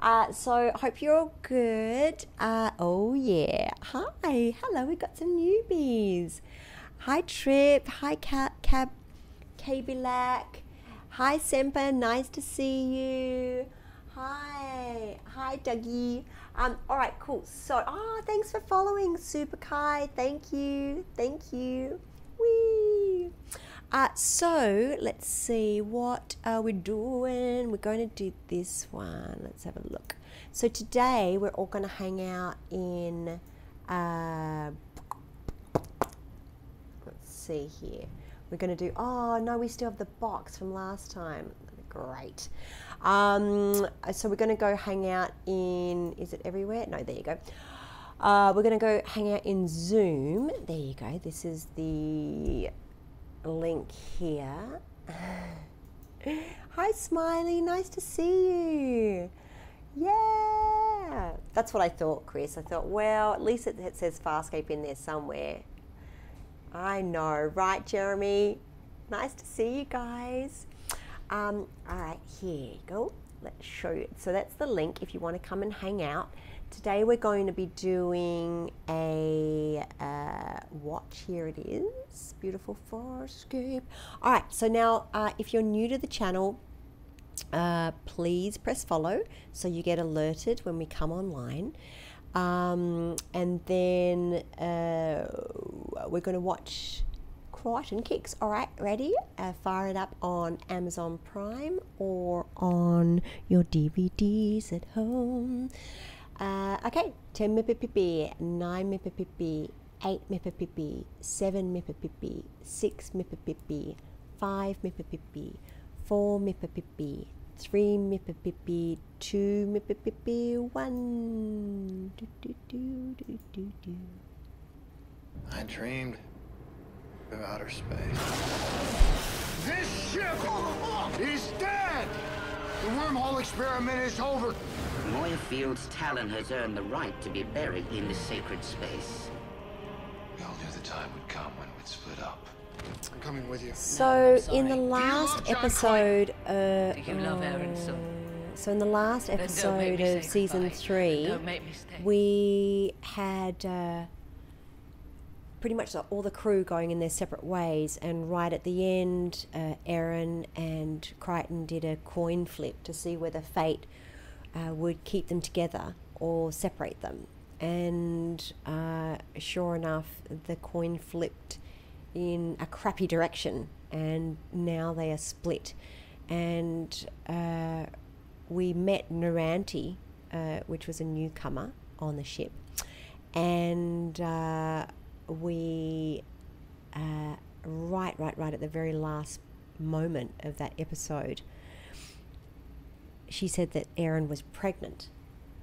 Uh, so hope you're all good. Uh, oh yeah. Hi. Hello. We got some newbies. Hi Trip. Hi Cab. Cab. Kabilak. Hi Semper. Nice to see you. Hi. Hi Dougie. Um, all right, cool. So, oh, thanks for following, Super Kai. Thank you. Thank you. Uh, so let's see what are we doing. We're going to do this one. Let's have a look. So today we're all going to hang out in. Uh, let's see here. We're going to do. Oh no, we still have the box from last time. Great. Um, so we're going to go hang out in. Is it everywhere? No, there you go. Uh, we're going to go hang out in Zoom. There you go. This is the link here. Hi, Smiley. Nice to see you. Yeah. That's what I thought, Chris. I thought, well, at least it, it says Farscape in there somewhere. I know, right, Jeremy? Nice to see you guys. Um, all right, here you go. Let's show you. So that's the link if you want to come and hang out. Today we're going to be doing a uh, watch. Here it is. Beautiful for scoop. All right, so now uh, if you're new to the channel, uh, please press follow so you get alerted when we come online. Um, and then uh, we're going to watch Crichton Kicks. All right, ready? Uh, fire it up on Amazon Prime or on your DVDs at home. Uh, okay, 10 Mippipipi, 9 Mippipipi, 8 Mippipipi, 7 Mippipipi, 6 Mippipipi, 5 Mippipipi, 4 Mippipipi, 3 Mippipipi, 2 Mippipipi, 1. Do, do, do, do, do, do. I dreamed of outer space. This ship is dead! The wormhole experiment is over. Moyfield's Talon has earned the right to be buried in this sacred space. We all knew the time would come when we'd split up. I'm coming with you. So I'm in the last Do you love John episode, uh, Do you love Aeryn so? uh, so in the last Then don't make episode of season goodbye. three, Don't make me stay. we had uh, pretty much all the crew going in their separate ways, and right at the end, uh, Aeryn and Crichton did a coin flip to see whether fate uh, would keep them together or separate them. And uh, sure enough, the coin flipped in a crappy direction, and now they are split. And uh, we met Noranti, uh, which was a newcomer on the ship, and uh, we, uh, right, right, right at the very last moment of that episode, she said that Aeryn was pregnant.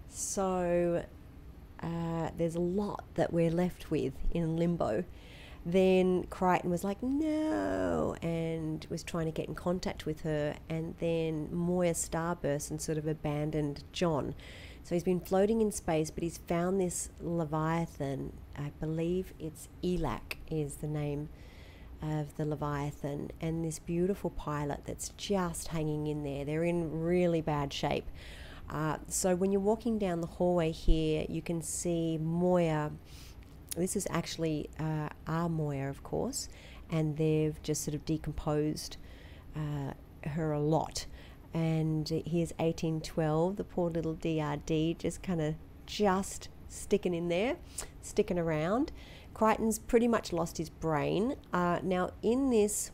So uh, there's a lot that we're left with in limbo. Then Crichton was like, no, and was trying to get in contact with her. And then Moya starburst and sort of abandoned John. So he's been floating in space, but he's found this Leviathan. I believe it's Elack, is the name of the Leviathan, and this beautiful pilot that's just hanging in there. They're in really bad shape. Uh, so when you're walking down the hallway here, you can see Moya. This is actually uh, our Moya, of course, and they've just sort of decomposed uh, her a lot. And here's 1812, the poor little DRD, just kind of just sticking in there, sticking around. Crichton's pretty much lost his brain. Uh, now, in this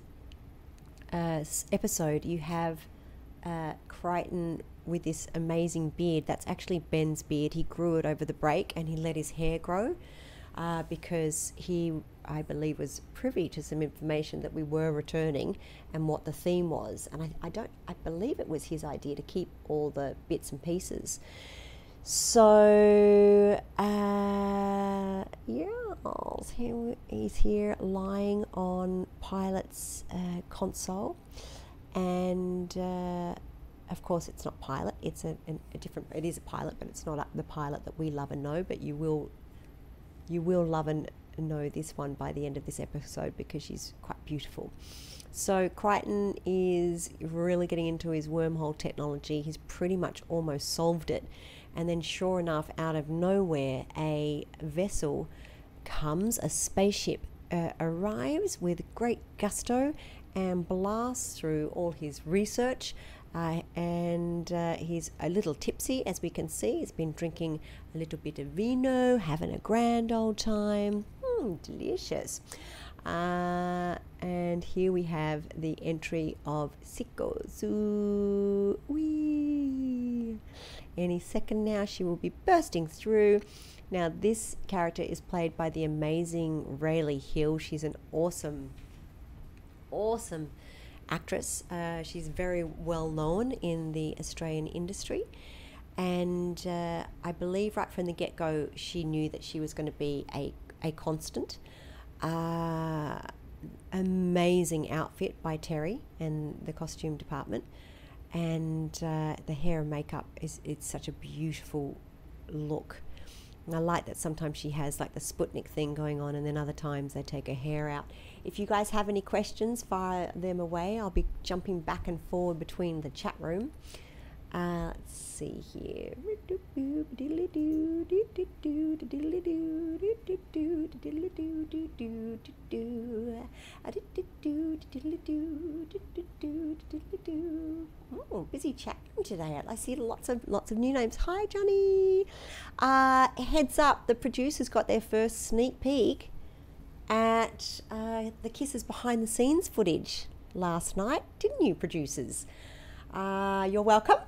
uh, episode, you have uh, Crichton with this amazing beard. That's actually Ben's beard. He grew it over the break and he let his hair grow uh, because he, I believe, was privy to some information that we were returning and what the theme was. And I, I don't, I believe it was his idea to keep all the bits and pieces. So, uh, he's here lying on Pilot's uh, console, and uh, of course, it's not Pilot. It's a, an- a different. It is a pilot, but it's not a, the pilot that we love and know. But you will, you will love and know this one by the end of this episode because she's quite beautiful. So Crichton is really getting into his wormhole technology. He's pretty much almost solved it. And then, sure enough, out of nowhere, a vessel comes, a spaceship uh, arrives with great gusto and blasts through all his research. Uh, and uh, he's a little tipsy, as we can see. He's been drinking a little bit of vino, having a grand old time. Hmm, delicious. Uh, and here we have the entry of Sikozu. Whee! Any second now, she will be bursting through. Now, this character is played by the amazing Raelee Hill. She's an awesome, awesome actress. Uh, she's very well known in the Australian industry. And uh, I believe right from the get go, she knew that she was going to be a, a constant. Uh, amazing outfit by Terry and the costume department. And uh, the hair and makeup is it's such a beautiful look. And I like that sometimes she has like the Sputnik thing going on, and then other times they take her hair out. If you guys have any questions, fire them away. I'll be jumping back and forward between the chat room. Uh, let's see here. Oh, busy chatting today. I see lots of lots of new names. Hi, Johnny. Uh, heads up, the producers got their first sneak peek at uh, the Kisses behind the scenes footage last night, didn't you, producers? Uh, you're welcome.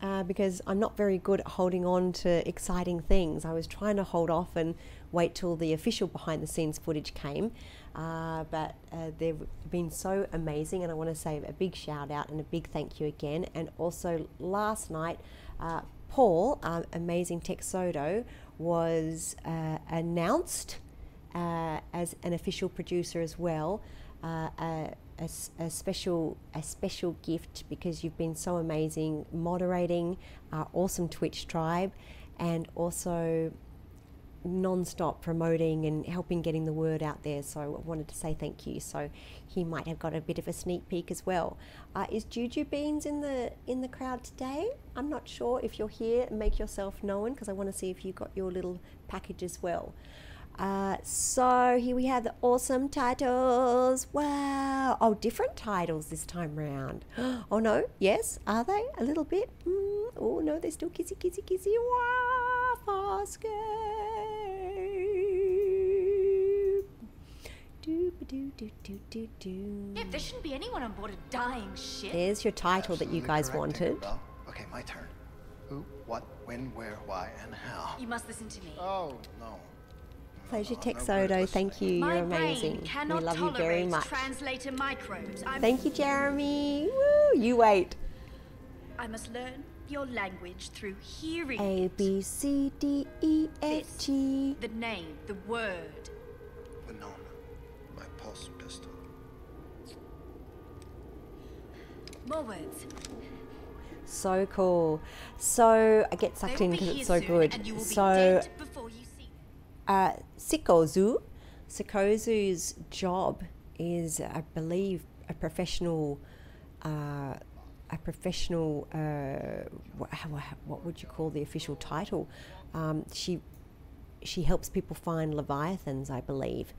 Uh, because I'm not very good at holding on to exciting things. I was trying to hold off and wait till the official behind the scenes footage came, uh, but uh, they've been so amazing, and I want to say a big shout out and a big thank you again. And also last night, uh, Paul, uh, amazing Texodo, was uh, announced as an official producer as well. A, a, a, special a special gift because you've been so amazing moderating our awesome Twitch tribe and also non-stop promoting and helping getting the word out there. So I wanted to say thank you. So he might have got a bit of a sneak peek as well. Uh, is Juju Beans in the in the crowd today? I'm not sure if you're here. Make yourself known because I want to see if you got your little package as well uh, so here we have the awesome titles. Wow. Oh, different titles this time round. Oh no. Yes. Are they a little bit? Mm. Oh no, they're still kissy, kissy, kissy. Wow. Farscape. Do, do, do, do, do, do. Yeah, there shouldn't be anyone on board a dying ship. There's your title that you guys correct, wanted. Tinkerbell. Okay, my turn. Who, what, when, where, why, and how. You must listen to me. Oh, no. Pleasure, Oh, Texodo. Thank you. You're amazing. brain We love you very much. translator microbes. I'm, Thank you, Jeremy. Woo. You wait. I must learn your language through hearing A it. B C D E F This. G. The name, the word. Winona, my pulse pistol. More words. So cool. So I get sucked in because it's so good. And you will be So uh, Sikozu, Sikozu's job is, I believe, a professional, uh, a professional. Uh, what, would you call the official title? Um, she she helps people find leviathans, I believe.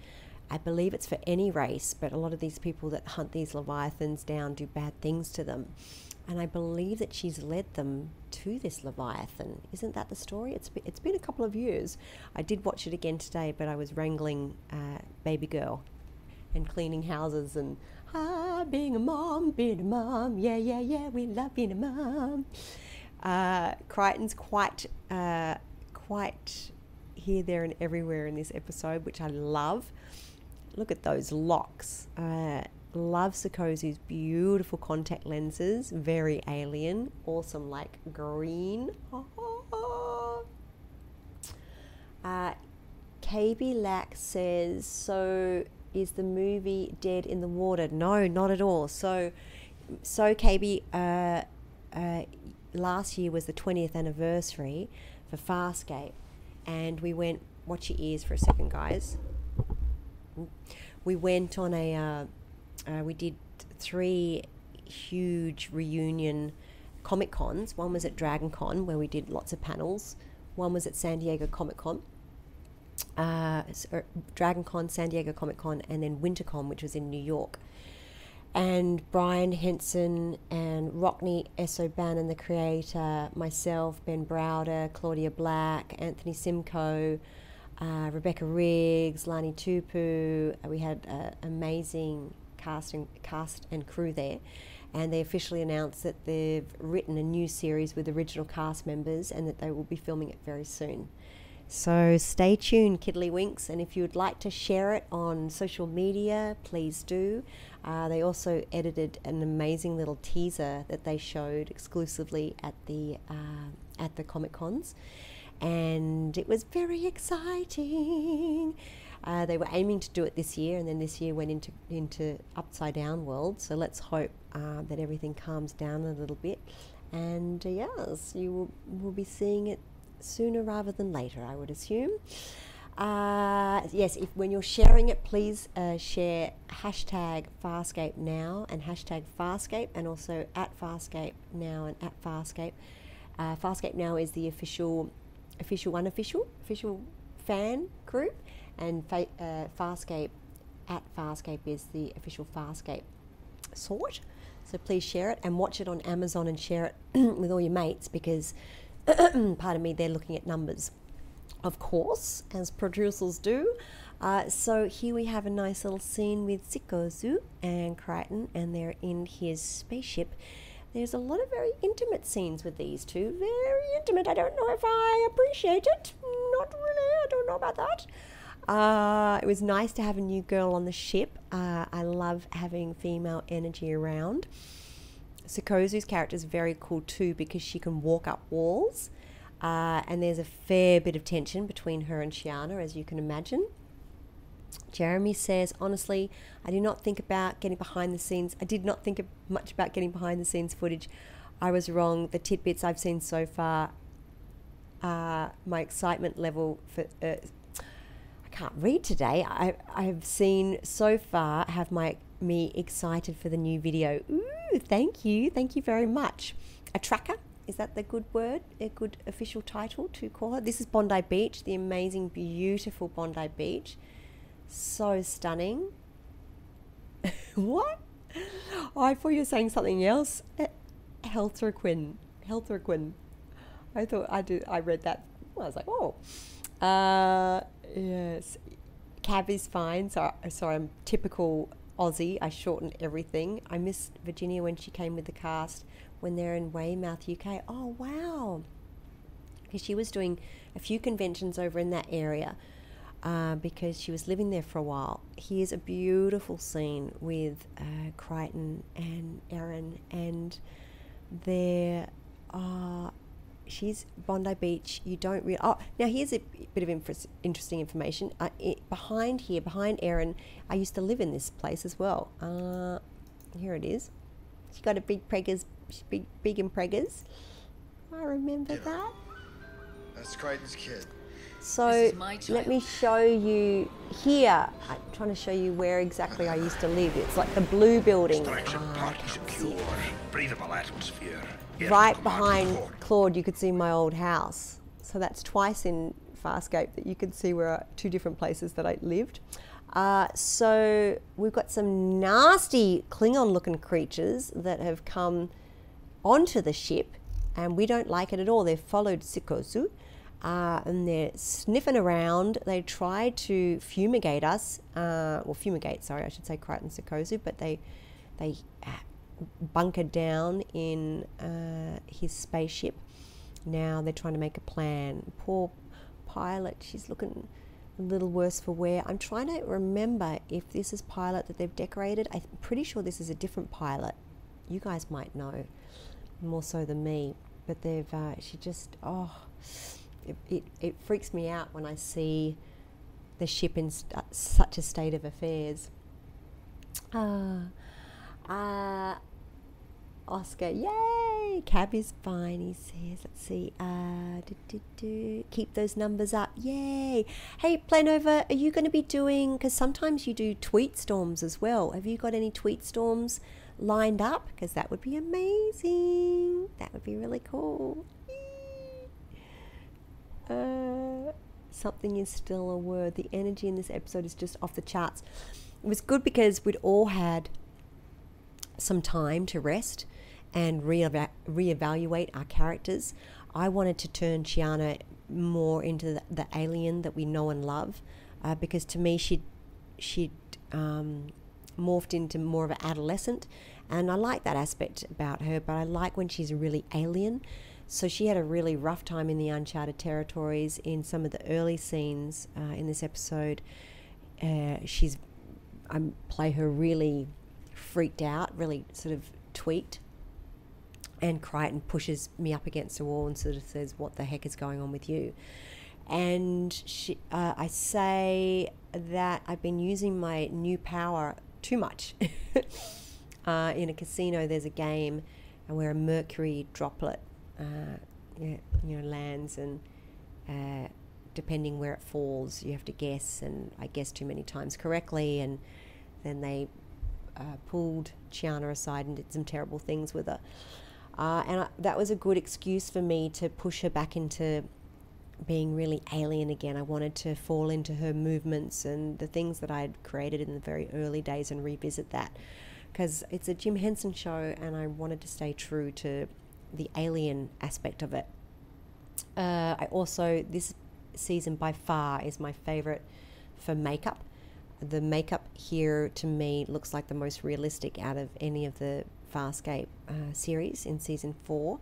I believe it's for any race, but a lot of these people that hunt these leviathans down do bad things to them. And I believe that she's led them to this leviathan. Isn't that the story? It's been, it's been a couple of years. I did watch it again today, but I was wrangling uh, baby girl and cleaning houses and ah, being a mom, being a mom, yeah, yeah, yeah, we love being a mom. Uh, Crichton's quite, uh, quite here, there, and everywhere in this episode, which I love. Look at those locks. Uh, love Sikozu's beautiful contact lenses, very alien, awesome, like green. Uh, KB Lack says, so is the movie Dead in the Water? No, not at all. So, so KB, uh, uh, last year was the 20th anniversary for Farscape, and we went, watch your ears for a second, guys. We went on a, uh, uh, we did three huge reunion Comic Cons. One was at Dragon Con, where we did lots of panels. One was at San Diego Comic Con. Uh, er, Dragon Con, San Diego Comic Con, and then WinterCon, which was in New York and Brian Henson and Rockne S. O'Bannon, the creator, myself, Ben Browder, Claudia Black, Anthony Simcoe, uh, Rebecca Riggs, Lani Tupu. Uh, we had an amazing cast and, cast and crew there. And they officially announced that they've written a new series with original cast members and that they will be filming it very soon. So stay tuned, Kiddlywinks, and if you would like to share it on social media, please do. Uh, they also edited an amazing little teaser that they showed exclusively at the uh, at the Comic Cons, and it was very exciting. Uh, they were aiming to do it this year, and then this year went into into upside down world. So let's hope uh, that everything calms down a little bit, and uh, yes, you will, will be seeing it sooner rather than later, I would assume. Uh, yes, if when you're sharing it, please uh, share hashtag Farscape now and hashtag Farscape, and also at Farscape now and at Farscape. Uh, Farscape now is the official, official unofficial, official fan group, and fa- uh, Farscape at Farscape is the official Farscape sort. So please share it and watch it on Amazon and share it with all your mates because, pardon me, they're looking at numbers, of course, as producers do. Uh, so here we have a nice little scene with Sikozu and Crichton, and they're in his spaceship. There's a lot of very intimate scenes with these two. Very intimate. I don't know if I appreciate it. Not really. I don't know about that. Uh, it was nice to have a new girl on the ship. Uh, I love having female energy around. Sikozu's character is very cool too because she can walk up walls. Uh, and there's a fair bit of tension between her and Chiana, as you can imagine. Jeremy says, honestly, I do not think about getting behind the scenes. I did not think much about getting behind the scenes footage. I was wrong. The tidbits I've seen so far, uh, my excitement level for. Uh, I can't read today. I, I've seen so far have my me excited for the new video. Ooh, thank you, thank you very much. A tracker is that the good word? A good official title to call it? This is Bondi Beach, the amazing, beautiful Bondi Beach. So stunning. what? I thought you were saying something else. Eh, Helterquin. Helterquin. I thought I did. I read that. I was like, oh. Uh, yes. Cab is fine. So, sorry, I'm typical Aussie. I shorten everything. I missed Virginia when she came with the cast when they're in Weymouth, UK. Oh, wow. Because she was doing a few conventions over in that area uh, because she was living there for a while. Here's a beautiful scene with uh, Crichton and Aeryn, and there are. She's Bondi Beach. You don't really. Oh, now here's a bit of infra- interesting information. Uh, it, behind here, behind Aeryn, I used to live in this place as well. Uh, here it is. She got a big preggers, big big in preggers. I remember Yeah. that. That's Crichton's kid. So This is my let me show you here. I'm trying to show you where exactly I used to live. It's like the blue building. Extraction Ah, I party can't see secure. Breathable atmosphere. Air Right behind. Claude, you could see my old house. So that's twice in Farscape that you can see where are two different places that I lived. Uh, so we've got some nasty Klingon-looking creatures that have come onto the ship, and we don't like it at all. They've followed Sikozu, uh, and they're sniffing around. They tried to fumigate us, uh, well, fumigate. Sorry, I should say Crichton Sikozu, but they they bunkered down in uh, his spaceship. Now they're trying to make a plan. Poor pilot, she's looking a little worse for wear. I'm trying to remember if this is pilot that they've decorated. I'm pretty sure this is a different pilot. You guys might know more so than me, but they've. Uh, she just oh, it, it it freaks me out when I see the ship in st- such a state of affairs. Ah, uh, Oscar, yay! Cab is fine, he says. Let's see. Uh, do, do, do. Keep those numbers up, yay! Hey, Planover, are you going to be doing? Because sometimes you do tweet storms as well. Have you got any tweet storms lined up? Because that would be amazing. That would be really cool. Uh, something is still a word. The energy in this episode is just off the charts. It was good because we'd all had some time to rest and re-eva- reevaluate our characters. I wanted to turn Chiana more into the, the alien that we know and love, uh, because to me she she um, morphed into more of an adolescent, and I like that aspect about her. But I like when she's really alien. So she had a really rough time in the uncharted territories. In some of the early scenes uh, in this episode, uh, she's I play her really freaked out, really sort of tweaked. And Crichton pushes me up against a wall and sort of says, "What the heck is going on with you?" And she, uh, I say that I've been using my new power too much. uh, in a casino, there's a game and where a mercury droplet, you know, lands, and uh, depending where it falls, you have to guess. And I guessed too many times correctly, and then they uh, pulled Chiana aside and did some terrible things with her. Uh, and I, that was a good excuse for me to push her back into being really alien again. I wanted to fall into her movements and the things that I had created in the very early days and revisit that. Because it's a Jim Henson show and I wanted to stay true to the alien aspect of it. Uh, I also, this season by far is my favorite for makeup the makeup here to me looks like the most realistic out of any of the Farscape uh, series in season four.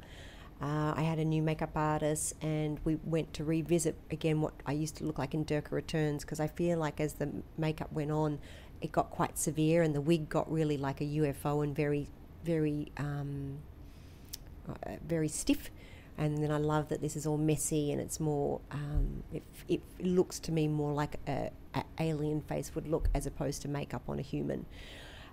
Uh, I had a new makeup artist, and we went to revisit again what I used to look like in Durka Returns because I feel like as the makeup went on, it got quite severe, and the wig got really like a UFO and very, very, um, very stiff and then I love that this is all messy and it's more. Um, it, it looks to me more like a, a, alien face would look as opposed to makeup on a human.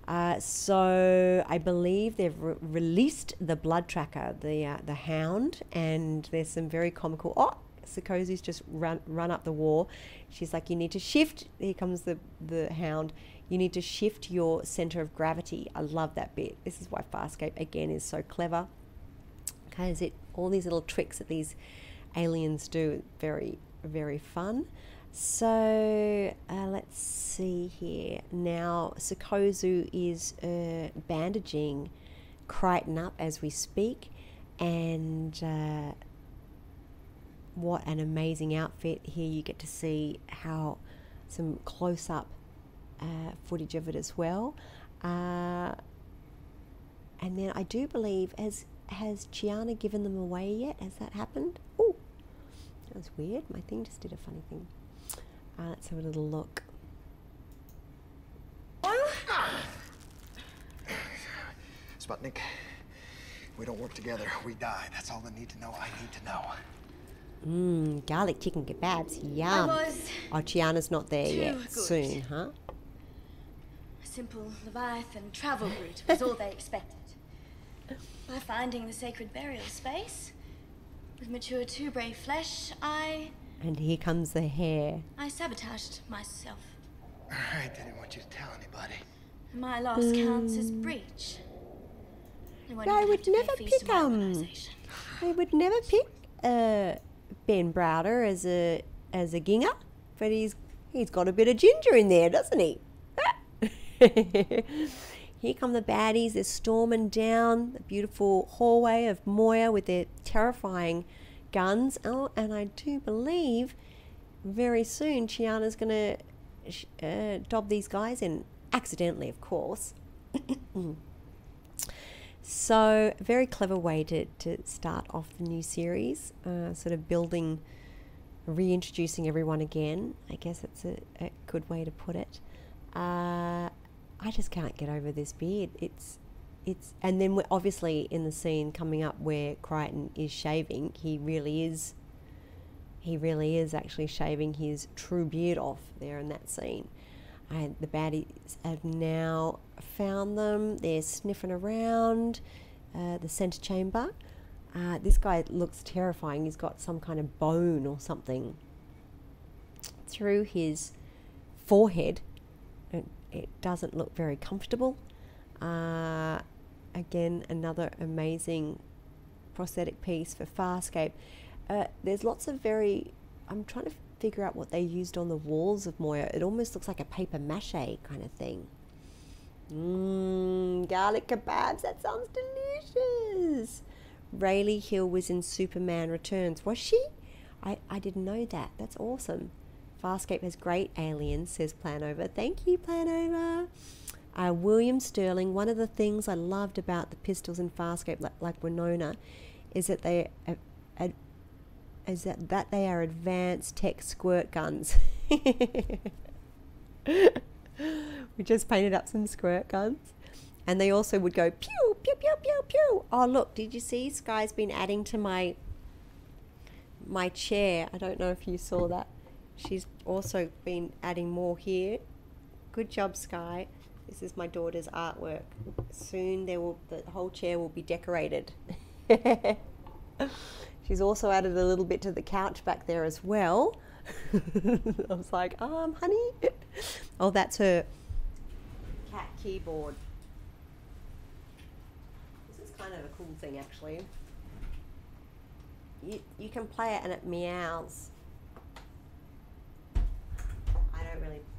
Uh, so I believe they've re- released the blood tracker, the uh, the hound, and there's some very comical. Oh, Sikozu's just run run up the wall. She's like, you need to shift. Here comes the the hound. You need to shift your center of gravity. I love that bit. This is why Farscape again is so clever because it all these little tricks that these aliens do very very fun. So uh, let's see here. Now Sikozu is uh, bandaging Crichton up as we speak and uh, what an amazing outfit. Here you get to see how some close-up uh, footage of it as well. Uh, and then I do believe as has Chiana given them away yet? Has that happened? Oh, that was weird. My thing just did a funny thing. Uh, let's have a little look. Oh Sputnik, we don't work together. We die. That's all I need to know. I need to know. Mmm, garlic chicken kebabs. Yum. I was oh, Chiana's not there yet. good. Soon, huh? a simple Leviathan travel route was all they expected. By finding the sacred burial space, with mature two brave flesh, I And here comes the hair. I sabotaged myself. I didn't want you to tell anybody. My loss counts as breach. Anyone No, I who'd would have to pay never pick to um. I would never pick uh, Ben Browder as a as a ginger, but he's he's got a bit of ginger in there, doesn't he? Here come the baddies. They're storming down the beautiful hallway of Moya with their terrifying guns. Oh, and I do believe very soon Chiana's going to uh, dob these guys in, accidentally, of course. So, very clever way to, to start off the new series, uh, sort of building, reintroducing everyone again. I guess that's a, a good way to put it. Uh, I just can't get over this beard. It's, it's, and then we're obviously in the scene coming up where Crichton is shaving, he really is, he really is actually shaving his true beard off there in that scene. And the baddies have now found them. They're sniffing around. uh, the center chamber. Uh, this guy looks terrifying. He's got some kind of bone or something through his forehead. It, doesn't look very comfortable. Uh, again, another amazing prosthetic piece for Farscape. Uh, there's lots of very. I'm trying to figure out what they used on the walls of Moya. It almost looks like a paper mache kind of thing. Mmm, garlic kebabs. That sounds delicious. Raelee Hill was in Superman Returns. Was she? I, I didn't know that. That's awesome. Farscape has great aliens, says Planover. Thank you, Planover. Uh, William Sterling, one of the things I loved about the pistols in Farscape, like, like Winona, is that they uh, uh, is that, that they are advanced tech squirt guns. we just painted up some squirt guns. And they also would go pew, pew, pew, pew, pew. Oh, look, did you see Sky's been adding to my my chair? I don't know if you saw that. She's also been adding more here. Good job, Sky. This is my daughter's artwork. Soon there will the whole chair will be decorated. She's also added a little bit to the couch back there as well. I was like, um, honey. oh, that's her cat keyboard. This is kind of a cool thing, actually. You, you can play it and it meows. I don't really.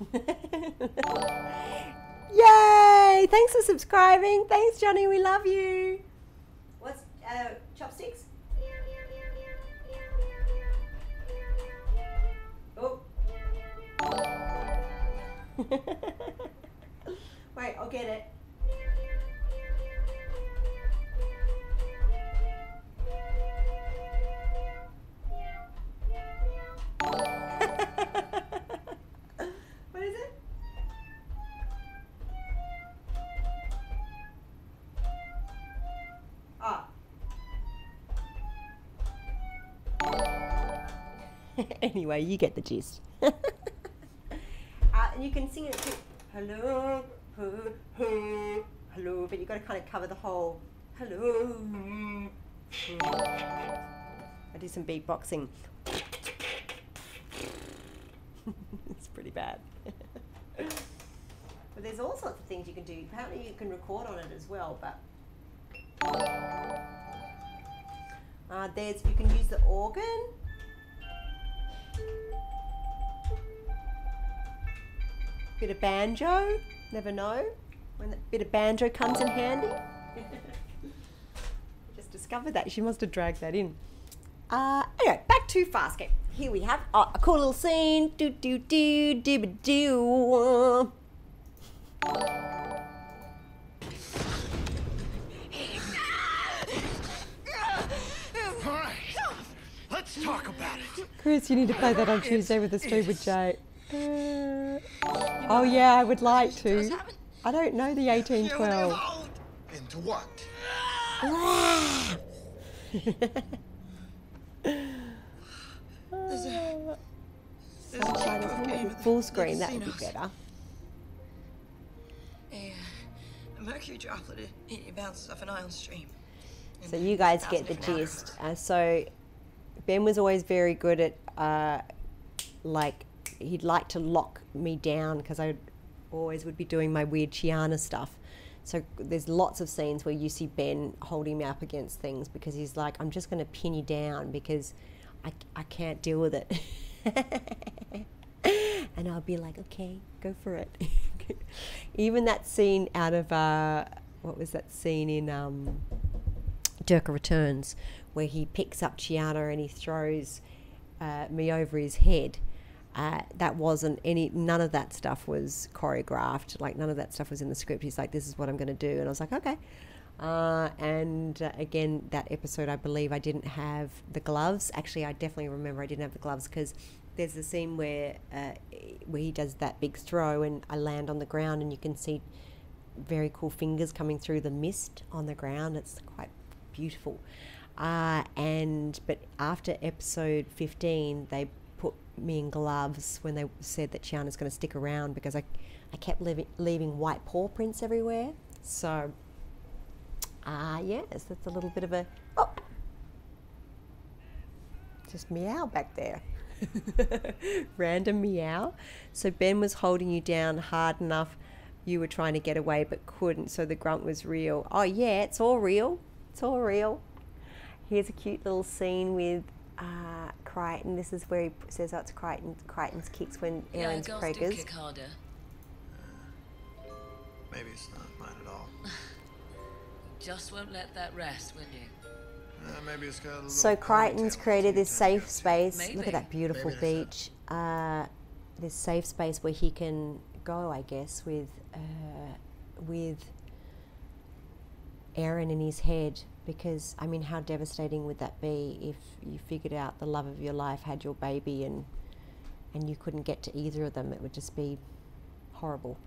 Yay! Thanks for subscribing. Thanks, Johnny. We love you. anyway, you get the gist. uh, and you can sing it too. Hello, hu- hello, but you've got to kind of cover the whole hello. I do some beatboxing. it's pretty bad. but there's all sorts of things you can do. Apparently, you can record on it as well, but. Uh, there's you can use the organ. Bit of banjo. Never know when that bit of banjo comes in handy. Just discovered that. She must have dragged that in. Uh, anyway, back to Farscape. Here we have uh, a cool little scene. Do do do do do. All right. Let's talk about it. Chris, you need to play that on Tuesday with the stream with Jay. Oh yeah, I would like to. I don't know the 1812. Into what? Subtitles, maybe game at the- full screen, that would be better. A, uh, a mercury droplet it, it bounces off an ion stream. So you guys get the gist. Uh, so Ben was always very good at, uh, like, he'd like to lock me down because I always would be doing my weird Chiana stuff. So there's lots of scenes where you see Ben holding me up against things because he's like, I'm just going to pin you down because I, I can't deal with it. and I'll be like, okay, go for it. Even that scene out of, uh, what was that scene in um, Durka Returns where he picks up Chiana and he throws uh, me over his head. Uh, that wasn't any none of that stuff was choreographed like none of that stuff was in the script. He's like this is what i'm going to do. And i was like okay. Uh, and uh, again that episode i believe i didn't have the gloves. Actually i definitely remember i didn't have the gloves because there's a scene where uh, where he does that big throw and i land on the ground and you can see very cool fingers coming through the mist on the ground. It's quite beautiful. Uh, and but after episode 15 they put me in gloves when they said that Chiana's going to stick around because I, I kept leaving, leaving white paw prints everywhere. So, ah, uh, yes, that's a little bit of a, oh, just meow back there. Random meow. So Ben was holding you down hard enough. You were trying to get away but couldn't. So the grunt was real. Oh yeah, it's all real. It's all real. Here's a cute little scene with uh, Crichton. This is where he says, "Oh, it's Crichton." Crichton's kicks when Aeryn's yeah, girls do kick harder. Maybe it's not mine at all. Just won't let that rest, will you? Uh, maybe it's got a little So Crichton's created this safe space. Maybe. Look at that beautiful Maybe beach. Uh, this safe space where he can go, I guess, with uh, with Aeryn in his head. Because I mean, how devastating would that be if you figured out the love of your life had your baby and and you couldn't get to either of them? It would just be horrible.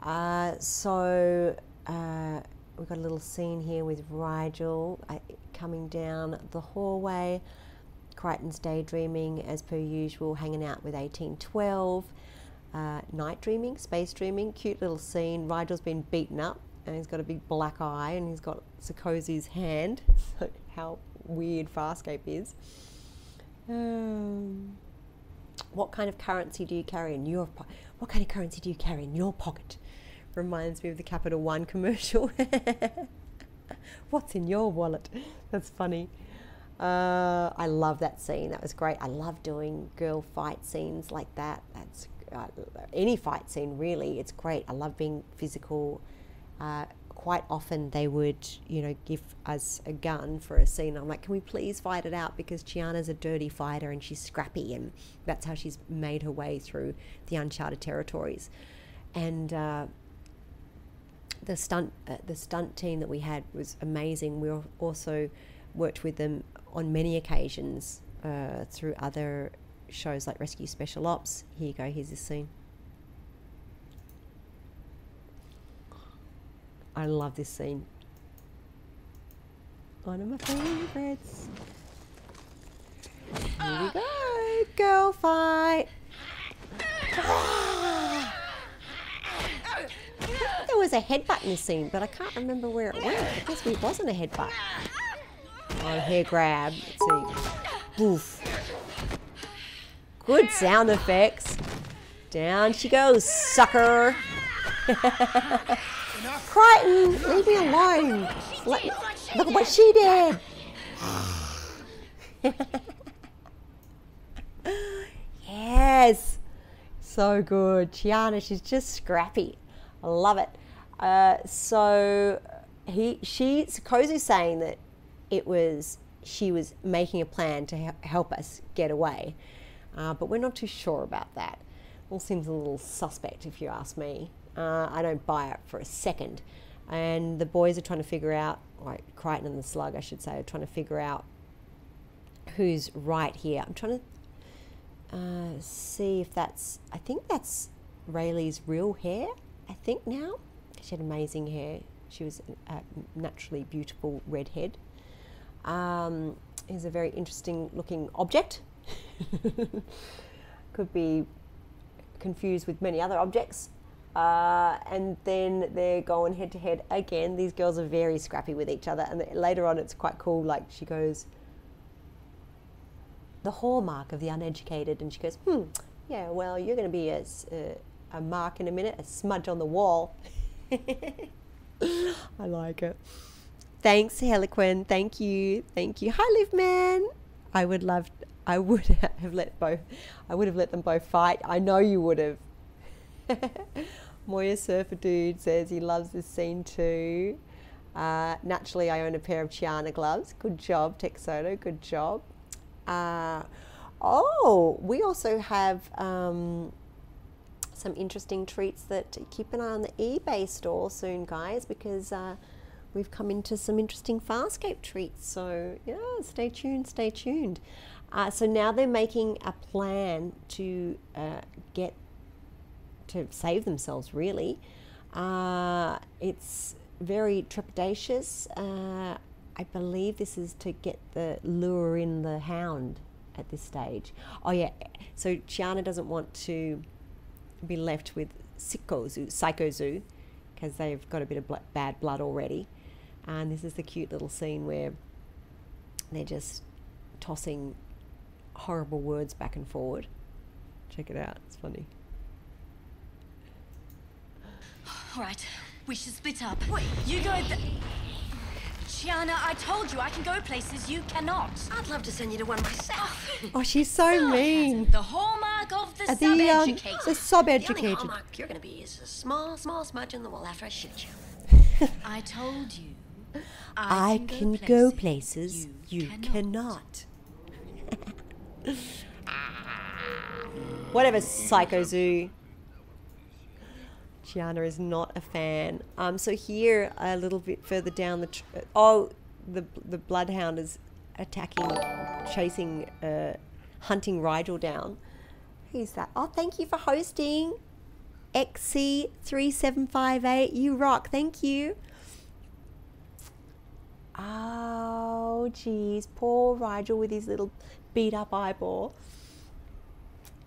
Uh, so uh, we've got a little scene here with Rygel uh, coming down the hallway. Crichton's daydreaming as per usual, hanging out with 1812. Uh, night dreaming, space dreaming, cute little scene. Rygel's been beaten up and he's got a big black eye and he's got Sikozu's hand. So how weird Farscape is. Um, what kind of currency do you carry in your po- what kind of currency do you carry in your pocket? Reminds me of the capital one commercial. What's in your wallet? That's funny. Uh, i love that scene. That was great. I love doing girl fight scenes like that. That's uh, any fight scene really it's great. I love being physical uh, quite often they would, you know, give us a gun for a scene. I'm like, can we please fight it out? Because Chiana's a dirty fighter and she's scrappy, and that's how she's made her way through the uncharted territories. And uh, the stunt, uh, the stunt team that we had was amazing. We also worked with them on many occasions uh, through other shows like Rescue Special Ops. Here you go. Here's this scene. I love this scene. One of my favorites. Here we go, girl fight. there was a headbutt in this scene, but I can't remember where it went. I guess it wasn't a headbutt. Oh, hair grab. Let's see. Boof. Good sound effects. Down she goes, sucker. Crichton, leave me alone. Let, look at what she did. yes. So good. Chiana, she's just scrappy. I love it. Uh, so he, she, Kozu's saying that it was, she was making a plan to help us get away. Uh, but we're not too sure about that. All seems a little suspect if you ask me. Uh, I don't buy it for a second. And the boys are trying to figure out, like Crichton and the Slug, I should say, are trying to figure out who's right here. I'm trying to uh, see if that's, I think that's Raelee's real hair, I think now. She had amazing hair. She was a naturally beautiful redhead. Um, is a very interesting looking object. Could be confused with many other objects. Uh, and then they're going head to head again. These girls are very scrappy with each other, and later on, it's quite cool. Like she goes, "The hallmark of the uneducated," and she goes, "Hmm, yeah. Well, you're going to be a, a, a mark in a minute, a smudge on the wall." I like it. Thanks, Heliquin. Thank you. Thank you. Hi, Liv Man. I would love. I would have let both. I would have let them both fight. I know you would have. Moya Surfer Dude says he loves this scene too. Uh, naturally, I own a pair of Chiana gloves. Good job, Texoto. Good job. Uh, Oh, we also have um, some interesting treats that keep an eye on the eBay store soon, guys, because uh, we've come into some interesting Farscape treats. So, yeah, stay tuned, stay tuned. Uh, so now they're making a plan to uh, get to save themselves, really. Uh, it's very trepidatious. Uh, I believe this is to get the lure in the hound at this stage. Oh yeah, so Chiana doesn't want to be left with Psycho Zoo, Psycho Zoo, because they've got a bit of bl- bad blood already. And this is the cute little scene where they're just tossing horrible words back and forward. Check it out, it's funny. All right, we should split up. Wait, you go th- Chiana, I told you I can go places you cannot. I'd love to send you to one myself. Oh, she's so mean. The hallmark of the Uh, the, um, sub-educated. the The only sub-educated. hallmark you're gonna be is a small, small smudge in the wall after I shoot you. I told you. I can go places you cannot. Whatever, Psycho Zoo. Chiana is not a fan. Um, so here, a little bit further down the, tr- oh, the the bloodhound is attacking, chasing, uh, hunting Rygel down. Who's that? Oh, thank you for hosting. XC3758, you rock. Thank you. Oh, geez. Poor Rygel with his little beat up eyeball.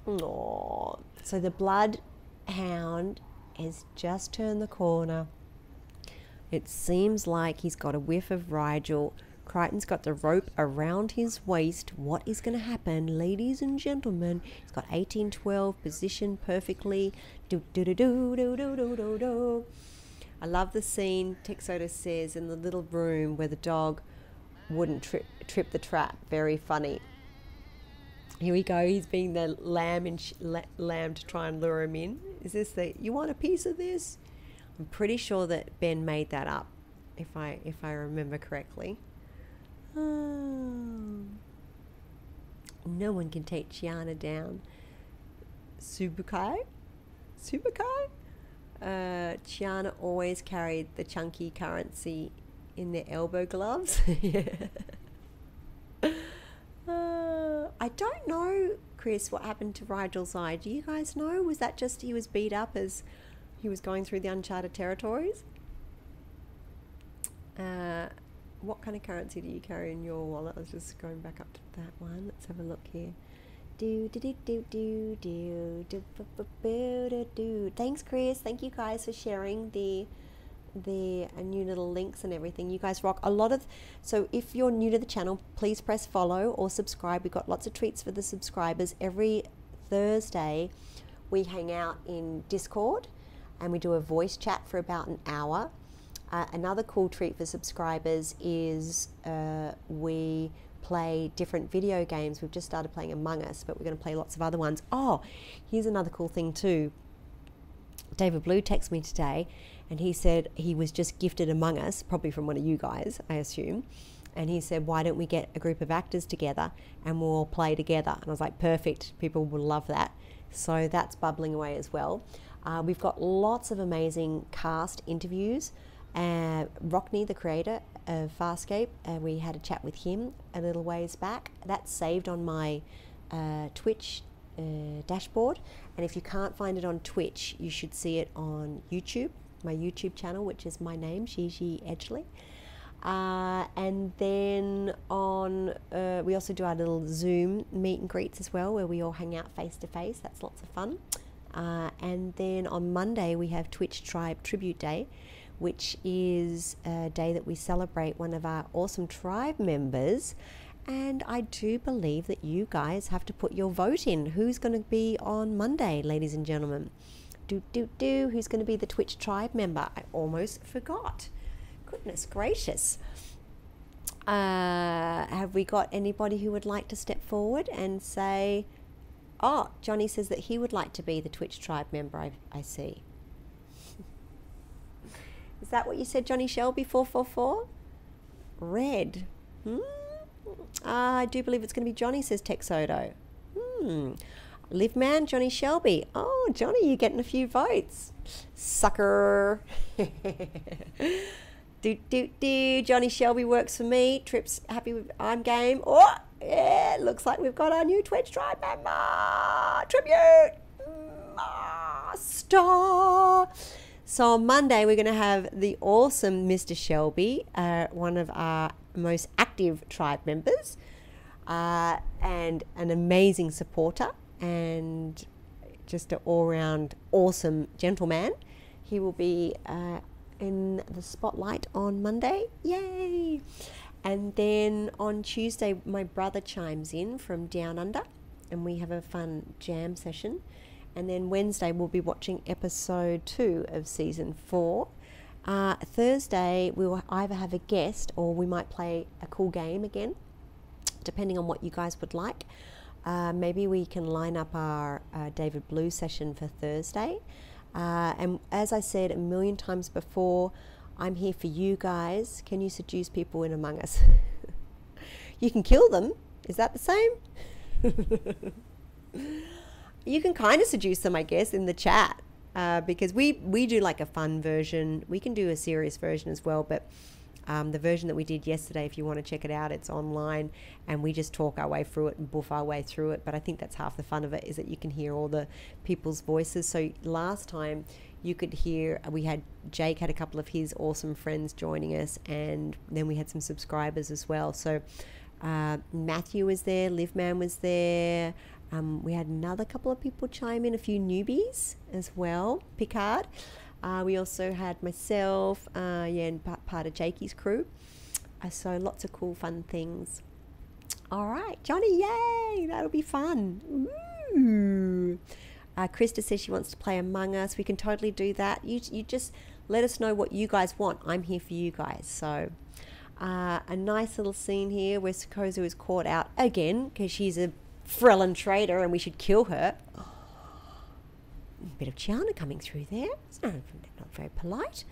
Aww. So the bloodhound has just turned the corner. It seems like he's got a whiff of Rygel. Crichton's got the rope around his waist. What is going to happen, ladies and gentlemen? He's got 1812 positioned perfectly. Do do do do do do do do do. I love the scene. Texoda says in the little room where the dog wouldn't trip trip the trap. Very funny. Here we go. He's being the lamb and lamb to try and lure him in. Is this the? You want a piece of this? I'm pretty sure that Ben made that up, if I if I remember correctly. Um, no one can take Chiana down. Subukai, Subukai. Uh, Chiana always carried the chunky currency in their elbow gloves. yeah. I don't know, Chris, what happened to Rygel's eye. Do you guys know? Was that just he was beat up as he was going through the uncharted territories? Uh, what kind of currency do you carry in your wallet? I was just going back up to that one. Let's have a look here. Do do do do do do do do do do. Thanks, Chris. Thank you guys for sharing the the new little links and everything. You guys rock a lot of. So if you're new to the channel, please press follow or subscribe. We've got lots of treats for the subscribers. Every Thursday, we hang out in Discord and we do a voice chat for about an hour. Uh, another cool treat for subscribers is uh, we play different video games. We've just started playing Among Us, but we're going to play lots of other ones. Oh, here's another cool thing too. David Blue texted me today and he said he was just gifted Among Us, probably from one of you guys, I assume. And he said, Why don't we get a group of actors together and we'll all play together? And I was like, Perfect, people will love that. So that's bubbling away as well. Uh, we've got lots of amazing cast interviews. Uh, Rockne, the creator of Farscape, uh, we had a chat with him a little ways back. That's saved on my uh, Twitch uh, dashboard. And if you can't find it on Twitch, you should see it on YouTube, my YouTube channel, which is my name, Gigi Edgley. Uh, and then on, uh, we also do our little Zoom meet and greets as well, where we all hang out face to face. That's lots of fun. Uh, and then on Monday, we have Twitch Tribe Tribute Day, which is a day that we celebrate one of our awesome tribe members. And I do believe that you guys have to put your vote in. Who's going to be on Monday, ladies and gentlemen? Do, do, do. Who's going to be the Twitch tribe member? I almost forgot. Goodness gracious. Uh, have we got anybody who would like to step forward and say, Oh, Johnny says that he would like to be the Twitch tribe member, I, I see. Is that what you said, Johnny Shelby 444? Red. Hmm? Ah, I do believe it's going to be Johnny, says Texodo. Hmm. Live man, Johnny Shelby. Oh, Johnny, you're getting a few votes. Sucker. do do do. Johnny Shelby works for me. Trips happy with I'm game. Oh, yeah. Looks like we've got our new Twitch tribe member. Tribute. Master. So on Monday we're going to have the awesome Mr. Shelby, uh, one of our most active tribe members, uh, and an amazing supporter and just an all-round awesome gentleman. He will be uh, in the spotlight on Monday. Yay! And then on Tuesday, my brother chimes in from Down Under, and we have a fun jam session. And then Wednesday, we'll be watching episode two of season four. Uh, Thursday, we'll either have a guest or we might play a cool game again, depending on what you guys would like. Uh, maybe we can line up our uh, David Blue session for Thursday. Uh, and as I said a million times before, I'm here for you guys. Can you seduce people in Among Us? you can kill them. Is that the same? you can kind of seduce them, I guess, in the chat. Uh, because we, we do like a fun version. We can do a serious version as well, but um, the version that we did yesterday, if you want to check it out, it's online, and we just talk our way through it and boof our way through it. But I think that's half the fun of it is that you can hear all the people's voices. So last time you could hear we had Jake had a couple of his awesome friends joining us, and then we had some subscribers as well. So uh, Matthew was there, Liveman was there. Um, we had another couple of people chime in, a few newbies as well, Picard. Uh, we also had myself, uh, yeah, and part of Jakey's crew. Uh, so lots of cool, fun things. All right, Johnny, yay! That'll be fun. Ooh. Uh, Krista says she wants to play Among Us. We can totally do that. You, you just let us know what you guys want. I'm here for you guys. So, uh, a nice little scene here where Sikozu is caught out again because she's a Freelon traitor and we should kill her. Oh, a bit of Chiana coming through there. It's not, very polite.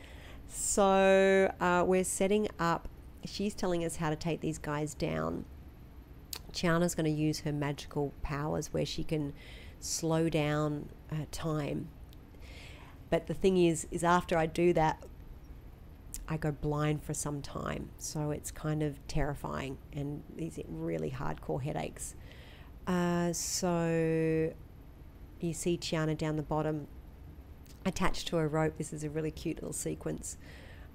So uh, we're setting up. She's telling us how to take these guys down. Chiana's going to use her magical powers where she can slow down time. But the thing is, is after I do that, I go blind for some time. So it's kind of terrifying and these really hardcore headaches. Uh, so you see Chiana down the bottom attached to a rope. This is a really cute little sequence.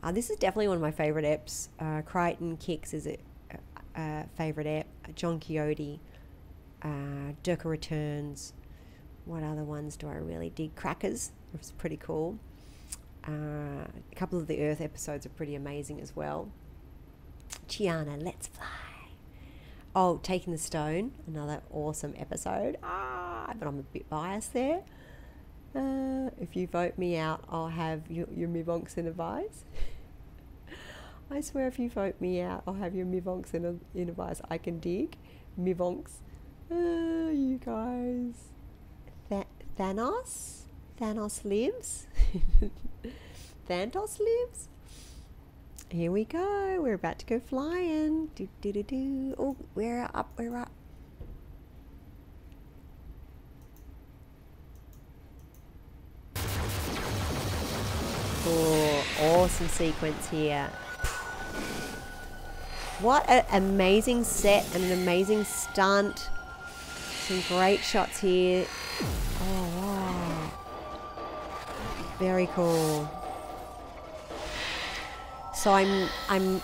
Uh, this is definitely one of my favorite eps. Uh, Crichton Kicks is a, a, a favorite ep. John Quixote, uh, Durka Returns. What other ones do I really dig? Crackers. It was pretty cool. Uh, a couple of the Earth episodes are pretty amazing as well. Chiana, let's fly. Oh, Taking the Stone, another awesome episode. Ah, but I'm a bit biased there. Uh, if you vote me out, I'll have your, Mivonks in a vise. I swear, if you vote me out, I'll have your Mivonks in a, in a. I can dig. Mivonks. Uh, you guys. Th- Thanos? Thanos lives? Thanos lives? Here we go. We're about to go flying. Do do do do. Oh, we're up. We're up. Oh, awesome sequence here. What an amazing set and an amazing stunt. Some great shots here. Oh, wow. Very cool. So I'm I'm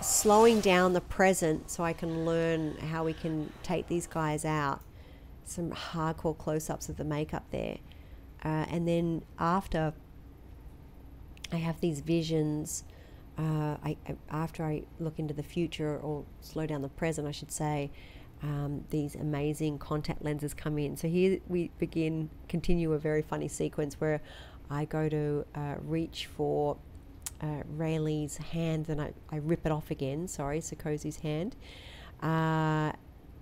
slowing down the present so I can learn how we can take these guys out. Some hardcore close-ups of the makeup there, uh, and then after I have these visions. Uh, I, I, after I look into the future or slow down the present, I should say, um, these amazing contact lenses come in. So here we begin, continue a very funny sequence where I go to uh, reach for uh, Raelee's hand, and I, I rip it off again. Sorry, Sikozu's hand. Uh,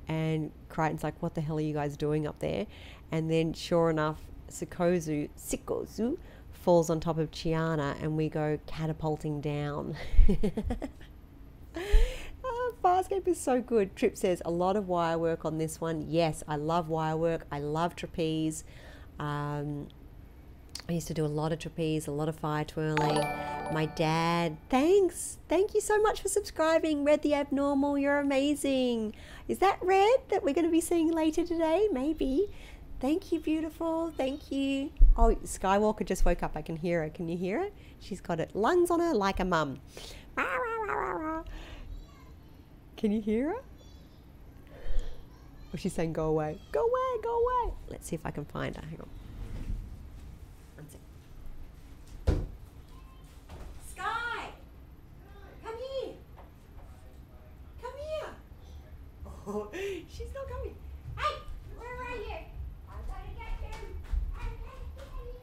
and Crichton's like, "What the hell are you guys doing up there?" And then, sure enough, Sikozu, Sikozu, falls on top of Chiana, and we go catapulting down. uh, Farscape is so good. Trip says a lot of wire work on this one. Yes, I love wire work. I love trapeze. Um, I used to do a lot of trapeze, a lot of fire twirling. My dad, thanks. Thank you so much for subscribing. Red the Abnormal, you're amazing. Is that Red that we're going to be seeing later today? Maybe. Thank you, beautiful. Thank you. Oh, Skywalker just woke up. I can hear her. Can you hear her? She's got it. Lungs on her like a mum. Can you hear her? Or she's saying, go away. Go away, go away. Let's see if I can find her. Hang on. Sky! Come here! Come here! Oh, she's not coming. Hey! Where are you? I'm gonna get you! I'm gonna get you!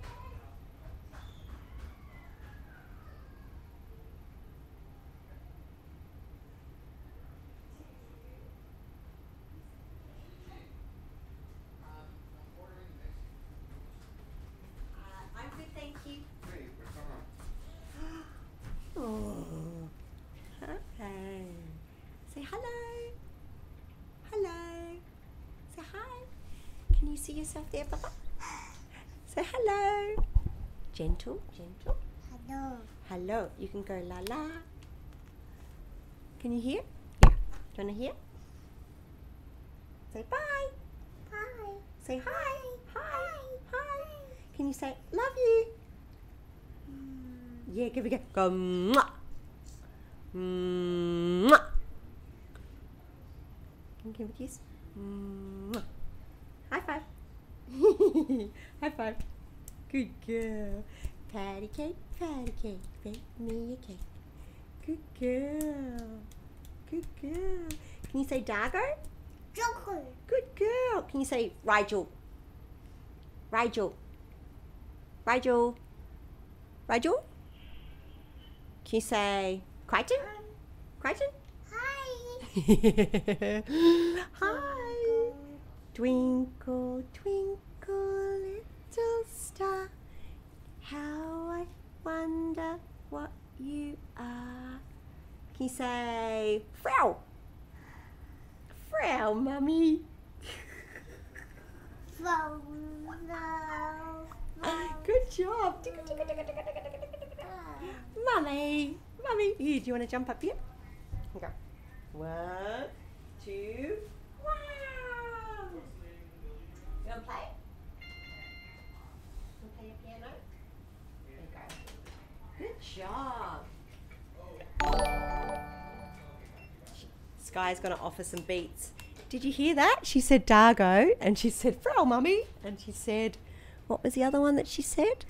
Uh, I'm good, thank you. Oh. Okay. Say hello. Hello. Say hi. Can you see yourself there, Papa? Say hello. Gentle, gentle. Hello. Hello. You can go la la. Can you hear? Yeah. Do you want to hear? Say bye. Bye. Say hi. Hi. Hi. Can you say love you? Mm. Yeah, give it a go. Go mwah. Mwah. Can you give a kiss? Mwah. High five. High five. Good girl. Patty cake, patty cake, bake me a cake. Good girl. Good girl. Can you say Dargo? Joker. Good girl. Can you say Rygel? Rygel. Rygel. Rygel? Can you say Crichton? Um, Crichton? Hi. Hi. Twinkle, twinkle, little star. How I wonder what you are. Can you say Frau? Frau, mummy. From ah, Good job. Mummy. Mummy. Here, do you want to jump up here? Go. One, two, wow. Play? Play piano? There you go. Good job. Sky's going to offer some beats. Did you hear that? She said Dargo and she said Frau, mummy. And she said, what was the other one that she said?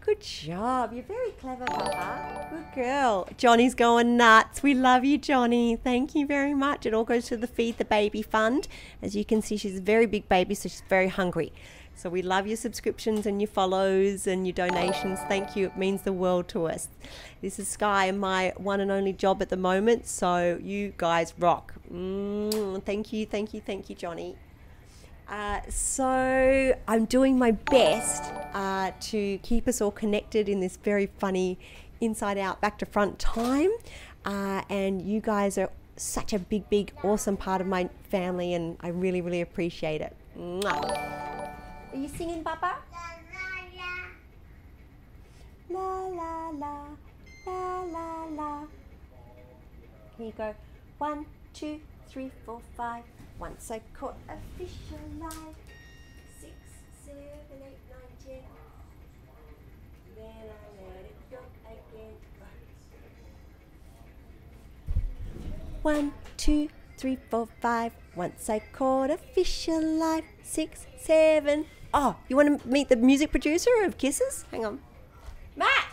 Good job. You're very clever, Papa. Good girl. Johnny's going nuts. We love you, Johnny. Thank you very much. It all goes to the Feed the Baby Fund. As you can see, she's a very big baby, so she's very hungry. So we love your subscriptions and your follows and your donations. Thank you. It means the world to us. This is Sky, my one and only job at the moment. So you guys rock. Mm, thank you, thank you, thank you, Johnny. Uh, so I'm doing my best uh, to keep us all connected in this very funny inside out, back to front time. Uh, and you guys are such a big, big, awesome part of my family, and I really, really appreciate it. Mwah. Are you singing, Papa? La la la, la la la. Can you go one, two, three, four, five? Once I caught a fish alive. Six, seven, eight, nine, ten. Then I let it go again. One, two, three, four, five. Once I caught a fish alive. Six, seven. Oh, you want to meet the music producer of Kisses? Hang on. Matt!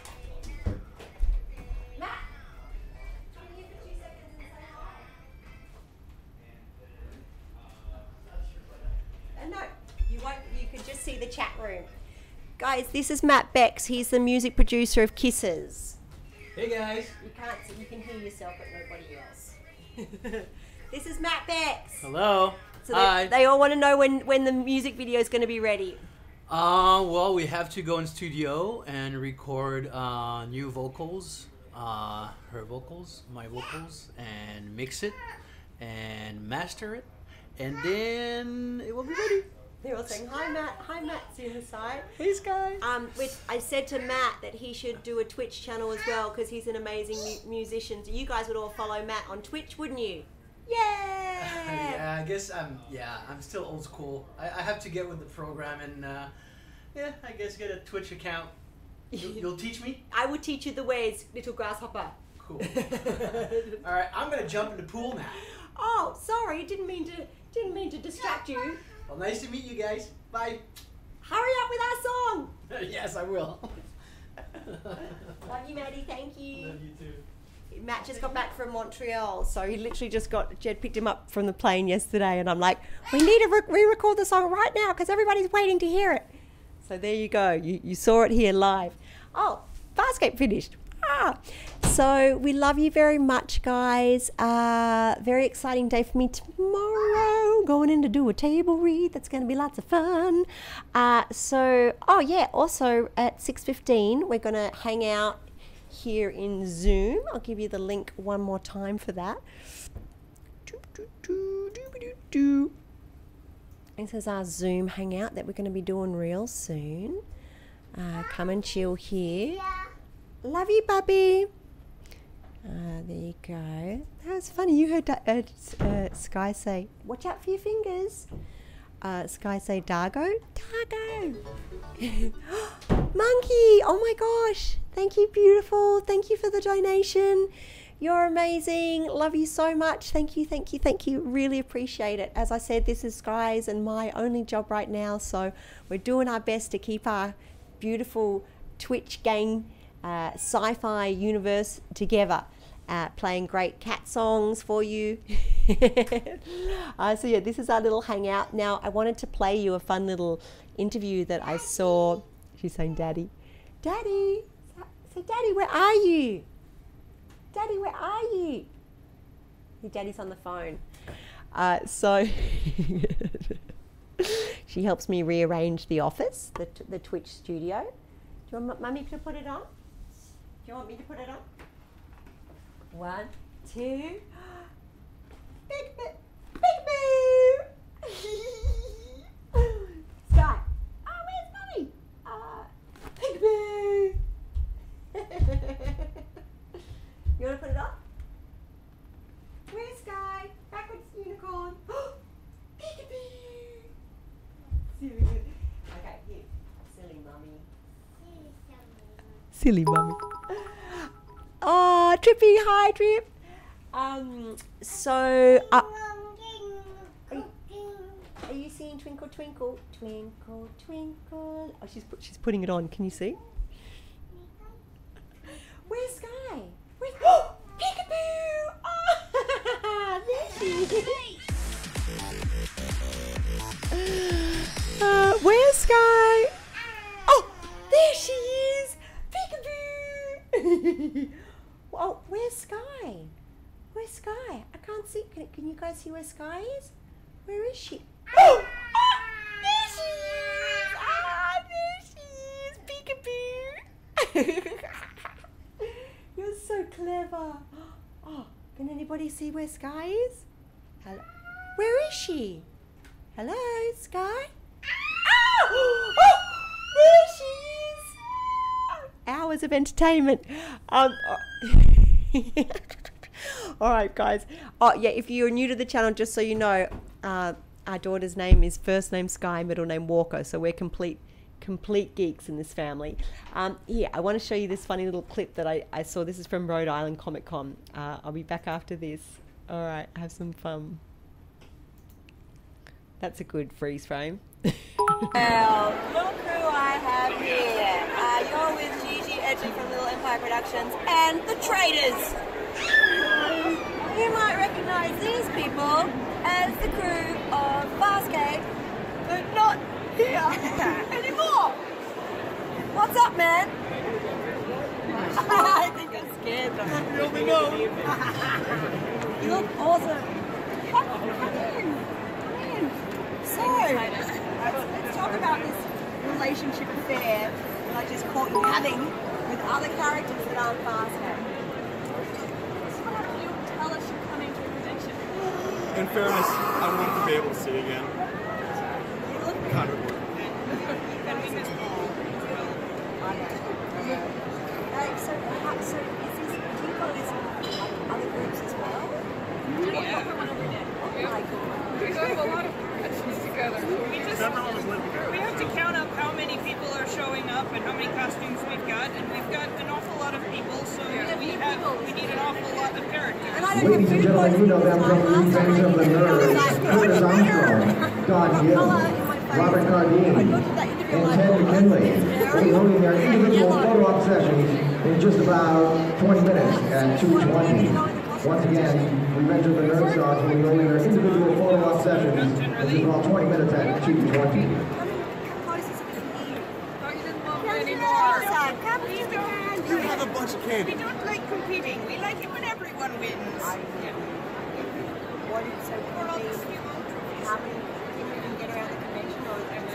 See the chat room. Guys, this is Matt Bex. He's the music producer of Kisses. Hey guys. You can't see. You can hear yourself, but nobody else. this is Matt Bex. Hello. So they, Hi. they all want to know when when the music video is going to be ready. Uh, well, we have to go in studio and record uh, new vocals, uh, her vocals, my vocals, and mix it. and master it, and then it will be ready. They're all saying hi, Matt. Hi, Matt's in the side. Hey, Sky. Um, which I said to Matt that he should do a Twitch channel as well because he's an amazing mu- musician. So you guys would all follow Matt on Twitch, wouldn't you? Yeah. yeah, I guess I'm. Yeah, I'm still old school. I, I have to get with the program and uh, yeah, I guess get a Twitch account. You, you'll teach me. I will teach you the ways, little grasshopper. Cool. All right, I'm gonna jump in the pool now. Oh, sorry, didn't mean to. Didn't mean to distract you. Well, nice to meet you guys. Bye. Hurry up with our song. yes, I will. Love you, Maddie. Thank you. Love you too. Matt just got back from Montreal, so he literally just got Jed picked him up from the plane yesterday, and I'm like, we need to re- re-record the song right now because everybody's waiting to hear it. So there you go. You you saw it here live. Oh, Farscape finished. Ah. So we love you very much, guys. Uh, very exciting day for me tomorrow. Going in to do a table read. That's going to be lots of fun. Uh, so, oh yeah. Also at six fifteen, we're going to hang out here in Zoom. I'll give you the link one more time for that. This is our Zoom hangout that we're going to be doing real soon. Uh, come and chill here. Love you, Bubby. Uh, there you go. That was funny. You heard uh, uh, Sky say, "Watch out for your fingers." Uh, Sky say, "Dargo, Dargo." Monkey! Oh my gosh! Thank you, beautiful. Thank you for the donation. You're amazing. Love you so much. Thank you, thank you, thank you. Really appreciate it. As I said, this is Sky's and my only job right now, so we're doing our best to keep our beautiful Twitch gang uh, sci fi universe together. Uh, playing great cat songs for you. uh, so, yeah, this is our little hangout. Now, I wanted to play you a fun little interview that I saw. She's saying, Daddy. Daddy! Say, Daddy, where are you? Daddy, where are you? Your daddy's on the phone. Uh, so she helps me rearrange the office, the, t- the Twitch studio. Do you want mummy to put it on? Do you want me to put it on? One, two. Big boo! Big boo! Sky. Oh, where's mummy? Uh, Big boo! you want to put it on? Where's Sky? Backwards unicorn. Peekaboo! Silly. Okay, here. Silly mummy. Silly mummy. Oh, Trippy, hi Trip. Um, so uh, are, you, seeing Twinkle Twinkle Twinkle Twinkle? Oh, she's she's putting it on. Can you see? Where's Sky? Where's oh, Peekaboo? Oh, there she is. Uh, where's Sky? Oh, there she is. Peekaboo. oh, where's Sky? Where's Sky? I can't see. Can, can you guys see where Sky is? Where is she? Oh, ah, there she is. Ah, there she is. Peekaboo. You're so clever. Oh, can anybody see where Sky is? Hello. Where is she? Hello, Sky. Oh, there she is. Hours of entertainment. Um. all right, guys. Oh, yeah. If you're new to the channel, just so you know, uh, our daughter's name is first name Sky, middle name Walker. So we're complete, complete geeks in this family. Um, here, I want to show you this funny little clip that I, I saw. This is from Rhode Island Comic Con. Uh, I'll be back after this. All right, have some fun. That's a good freeze frame. Well, look who I have here. Uh, you're with Gigi Edgley from Little Empire Productions and the Traders. You might recognize these people as the crew of Farscape, but not here anymore. What's up, man? I think I'm scared. You only know. you look awesome. Come on, come in. Come in. So, let's talk about this relationship affair that I just caught you having with other characters that aren't Farscape. You tell us you're coming to a convention. in fairness, I want to be able to see again. Kind of. And we miss Paul as well. Uh, so, how- so is this, do you guys have other groups as well? Yeah. Oh my God. We have a lot of conventions together. We just we have to count up how many people are showing up and how many costumes we've got, and we've got an awful lot of people, so we have we need an awful lot of characters. Ladies and gentlemen, you know them from the Revenge of the Nerds. Curtis Armstrong, Don Gibb, Robert Carradine, and Ted McGinley. They'll be holding their individual photo op sessions in just about 20 minutes at 2.20. Once again, Revenge of the Nerd Stars will be holding their individual photo op sessions in just about 20 minutes at 2.20. anymore. You have a bunch of candy. We don't like competing. We like it when everyone wins. What is, so We're all just we- trophies. how many can we even get around the convention or is it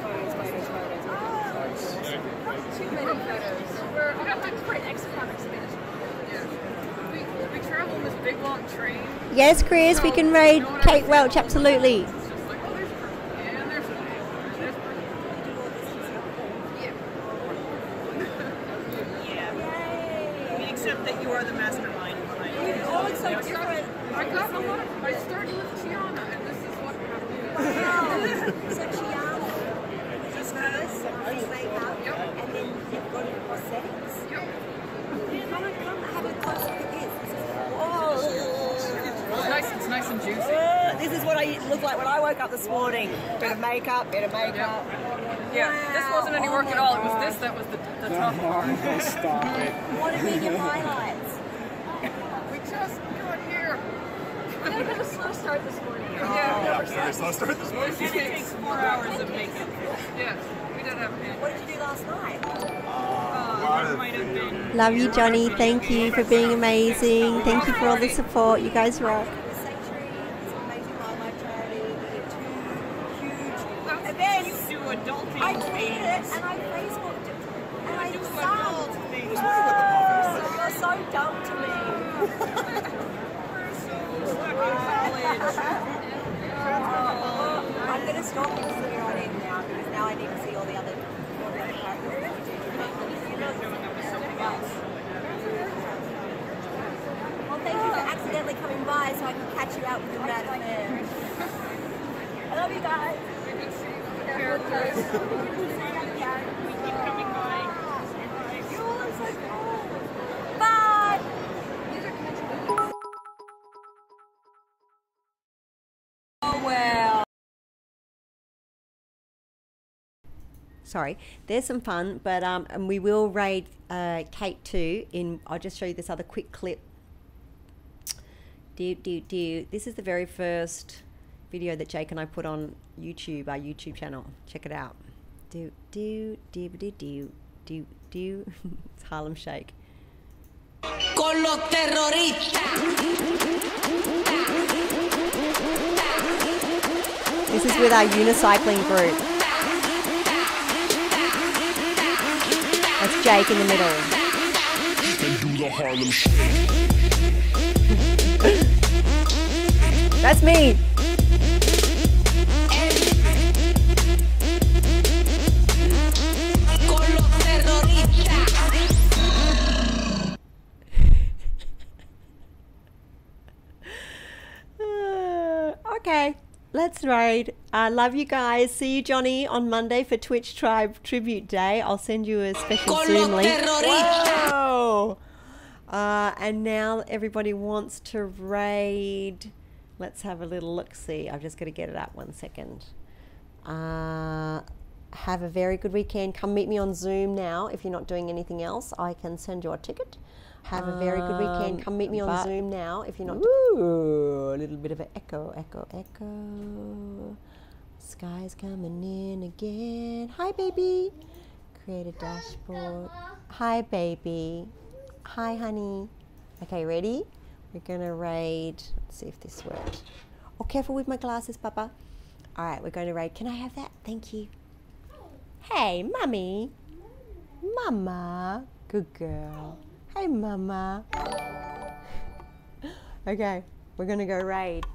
photos, photos, photos? Too many photos. We're, we don't have to write extra comics Yeah. We, we travel on this big long train. Yes, Chris, we can raid Kate Welch, absolutely. And there's there's Yeah. I mean, except that you are the mastermind behind it. You all look so different. I got a lot of, I started with Chiana, and this is what happened. Wow. So Chiana, just hers, face makeup, and then you've got your prosthetics. Come and come have a close look at this. This is, whoa. It's nice, it's nice and juicy. Uh, This is what I look like when I woke up this morning. Bit of makeup, bit of makeup. Yeah, this wasn't any work at all. It was this that was the, the tough part. Stop it. What have been your highlights? We just got here. We had a bit of a slow start this morning. Yeah, seriously, let's start this And it takes four hours of makeup. Yes, we did have a What did you do last night? Uh, it might have been. Love you, Johnny. Thank you for being amazing. Thank you for all the support. You guys rock. The Sanctuary is an amazing wildlife charity. We get two huge That's events. you do adulting I tweeted it things. and I Facebooked it and I do sung. adult things. Oh, you're so dumb to me. We're so stuck in college. Oh, I'm gonna stop because we're on in now because now I need to see all the other all the other characters. You're not doing it with something else. Well, thank you for accidentally coming by so I can catch you out with your mad affair. I love you guys. We can see the characters. We keep coming by. You all look so cool. Bye. Oh well. Sorry, there's some fun, but um, and we will raid uh, Kate too. In I'll just show you this other quick clip. Do do do. This is the very first video that Jake and I put on YouTube, our YouTube channel. Check it out. Do do do do do do do. It's Harlem Shake. Con los terroristas. This is with our unicycling group. That's Jake in the middle. That's me. Con los terroristas. Okay, let's raid. I love you guys. See you, Johnny, on Monday for Twitch Tribe Tribute Day. I'll send you a special Zoom link. Whoa! Uh, and now everybody wants to raid. Let's have a little look. See, I've just got to get it up one second. Uh, have a very good weekend. Come meet me on Zoom now. If you're not doing anything else, I can send you a ticket. Have a very good weekend. Um, Come meet me on Zoom now. If you're not. Ooh, a little bit of an echo, echo, echo. Sky's coming in again. Hi, baby. Create a dashboard. Hi, baby. Hi, honey. Okay, ready? We're gonna raid. Let's see if this works. Oh, careful with my glasses, Papa. All right, we're going to raid. Can I have that? Thank you. Hey, mummy. Mama. Good girl. Hey, mama. Okay, we're gonna go raid.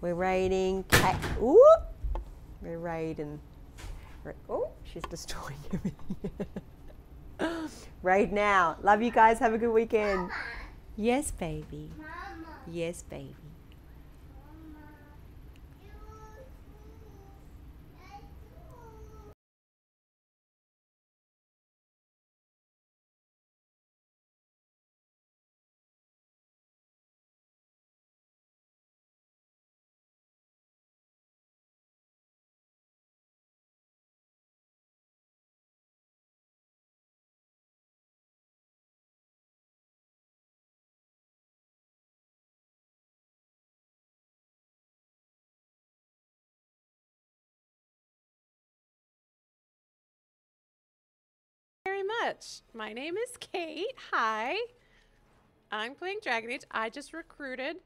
We're raiding cat. Ooh! We're raiding. Ra- Oh, she's destroying everything. Raid now. Love you guys. Have a good weekend. Yes, baby. Yes, baby. Much. My name is Kate. Hi. I'm playing Dragon Age. I just recruited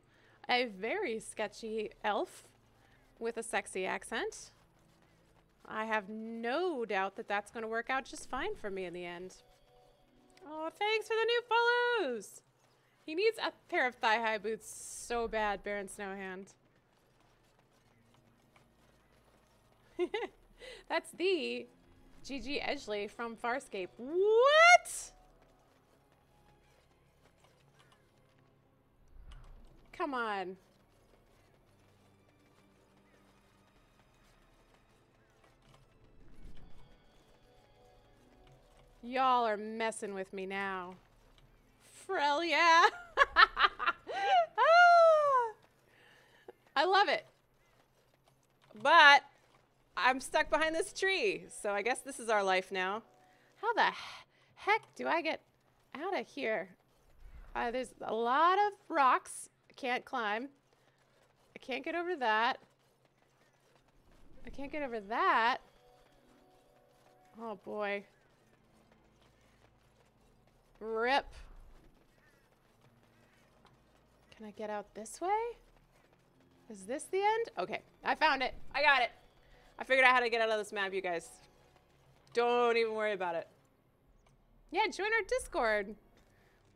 a very sketchy elf with a sexy accent. I have no doubt that that's going to work out just fine for me in the end. Oh, thanks for the new follows. He needs a pair of thigh-high boots so bad, Baron Snowhand. That's the Gigi Edgley from Farscape. What? Come on. Y'all are messing with me now. Frelia. Ah! I love it. But I'm stuck behind this tree. So I guess this is our life now. How the heck do I get out of here? Uh, there's a lot of rocks. I can't climb. I can't get over that. I can't get over that. Oh boy. Rip. Can I get out this way? Is this the end? Okay, I found it. I got it. I figured out how to get out of this map, you guys. Don't even worry about it. Yeah, join our Discord.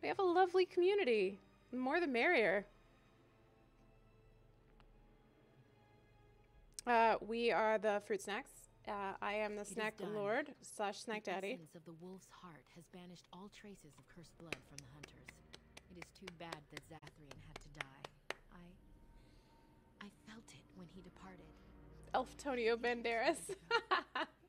We have a lovely community. The more the merrier. Uh, we are the Fruit Snacks. Uh, I am the It Snack. Lord slash Snack the Daddy. of the wolf's heart has banished all traces of cursed blood from the hunters. It is too bad that Zathrian had to die. I... I felt it when he departed. Elftonio Banderas.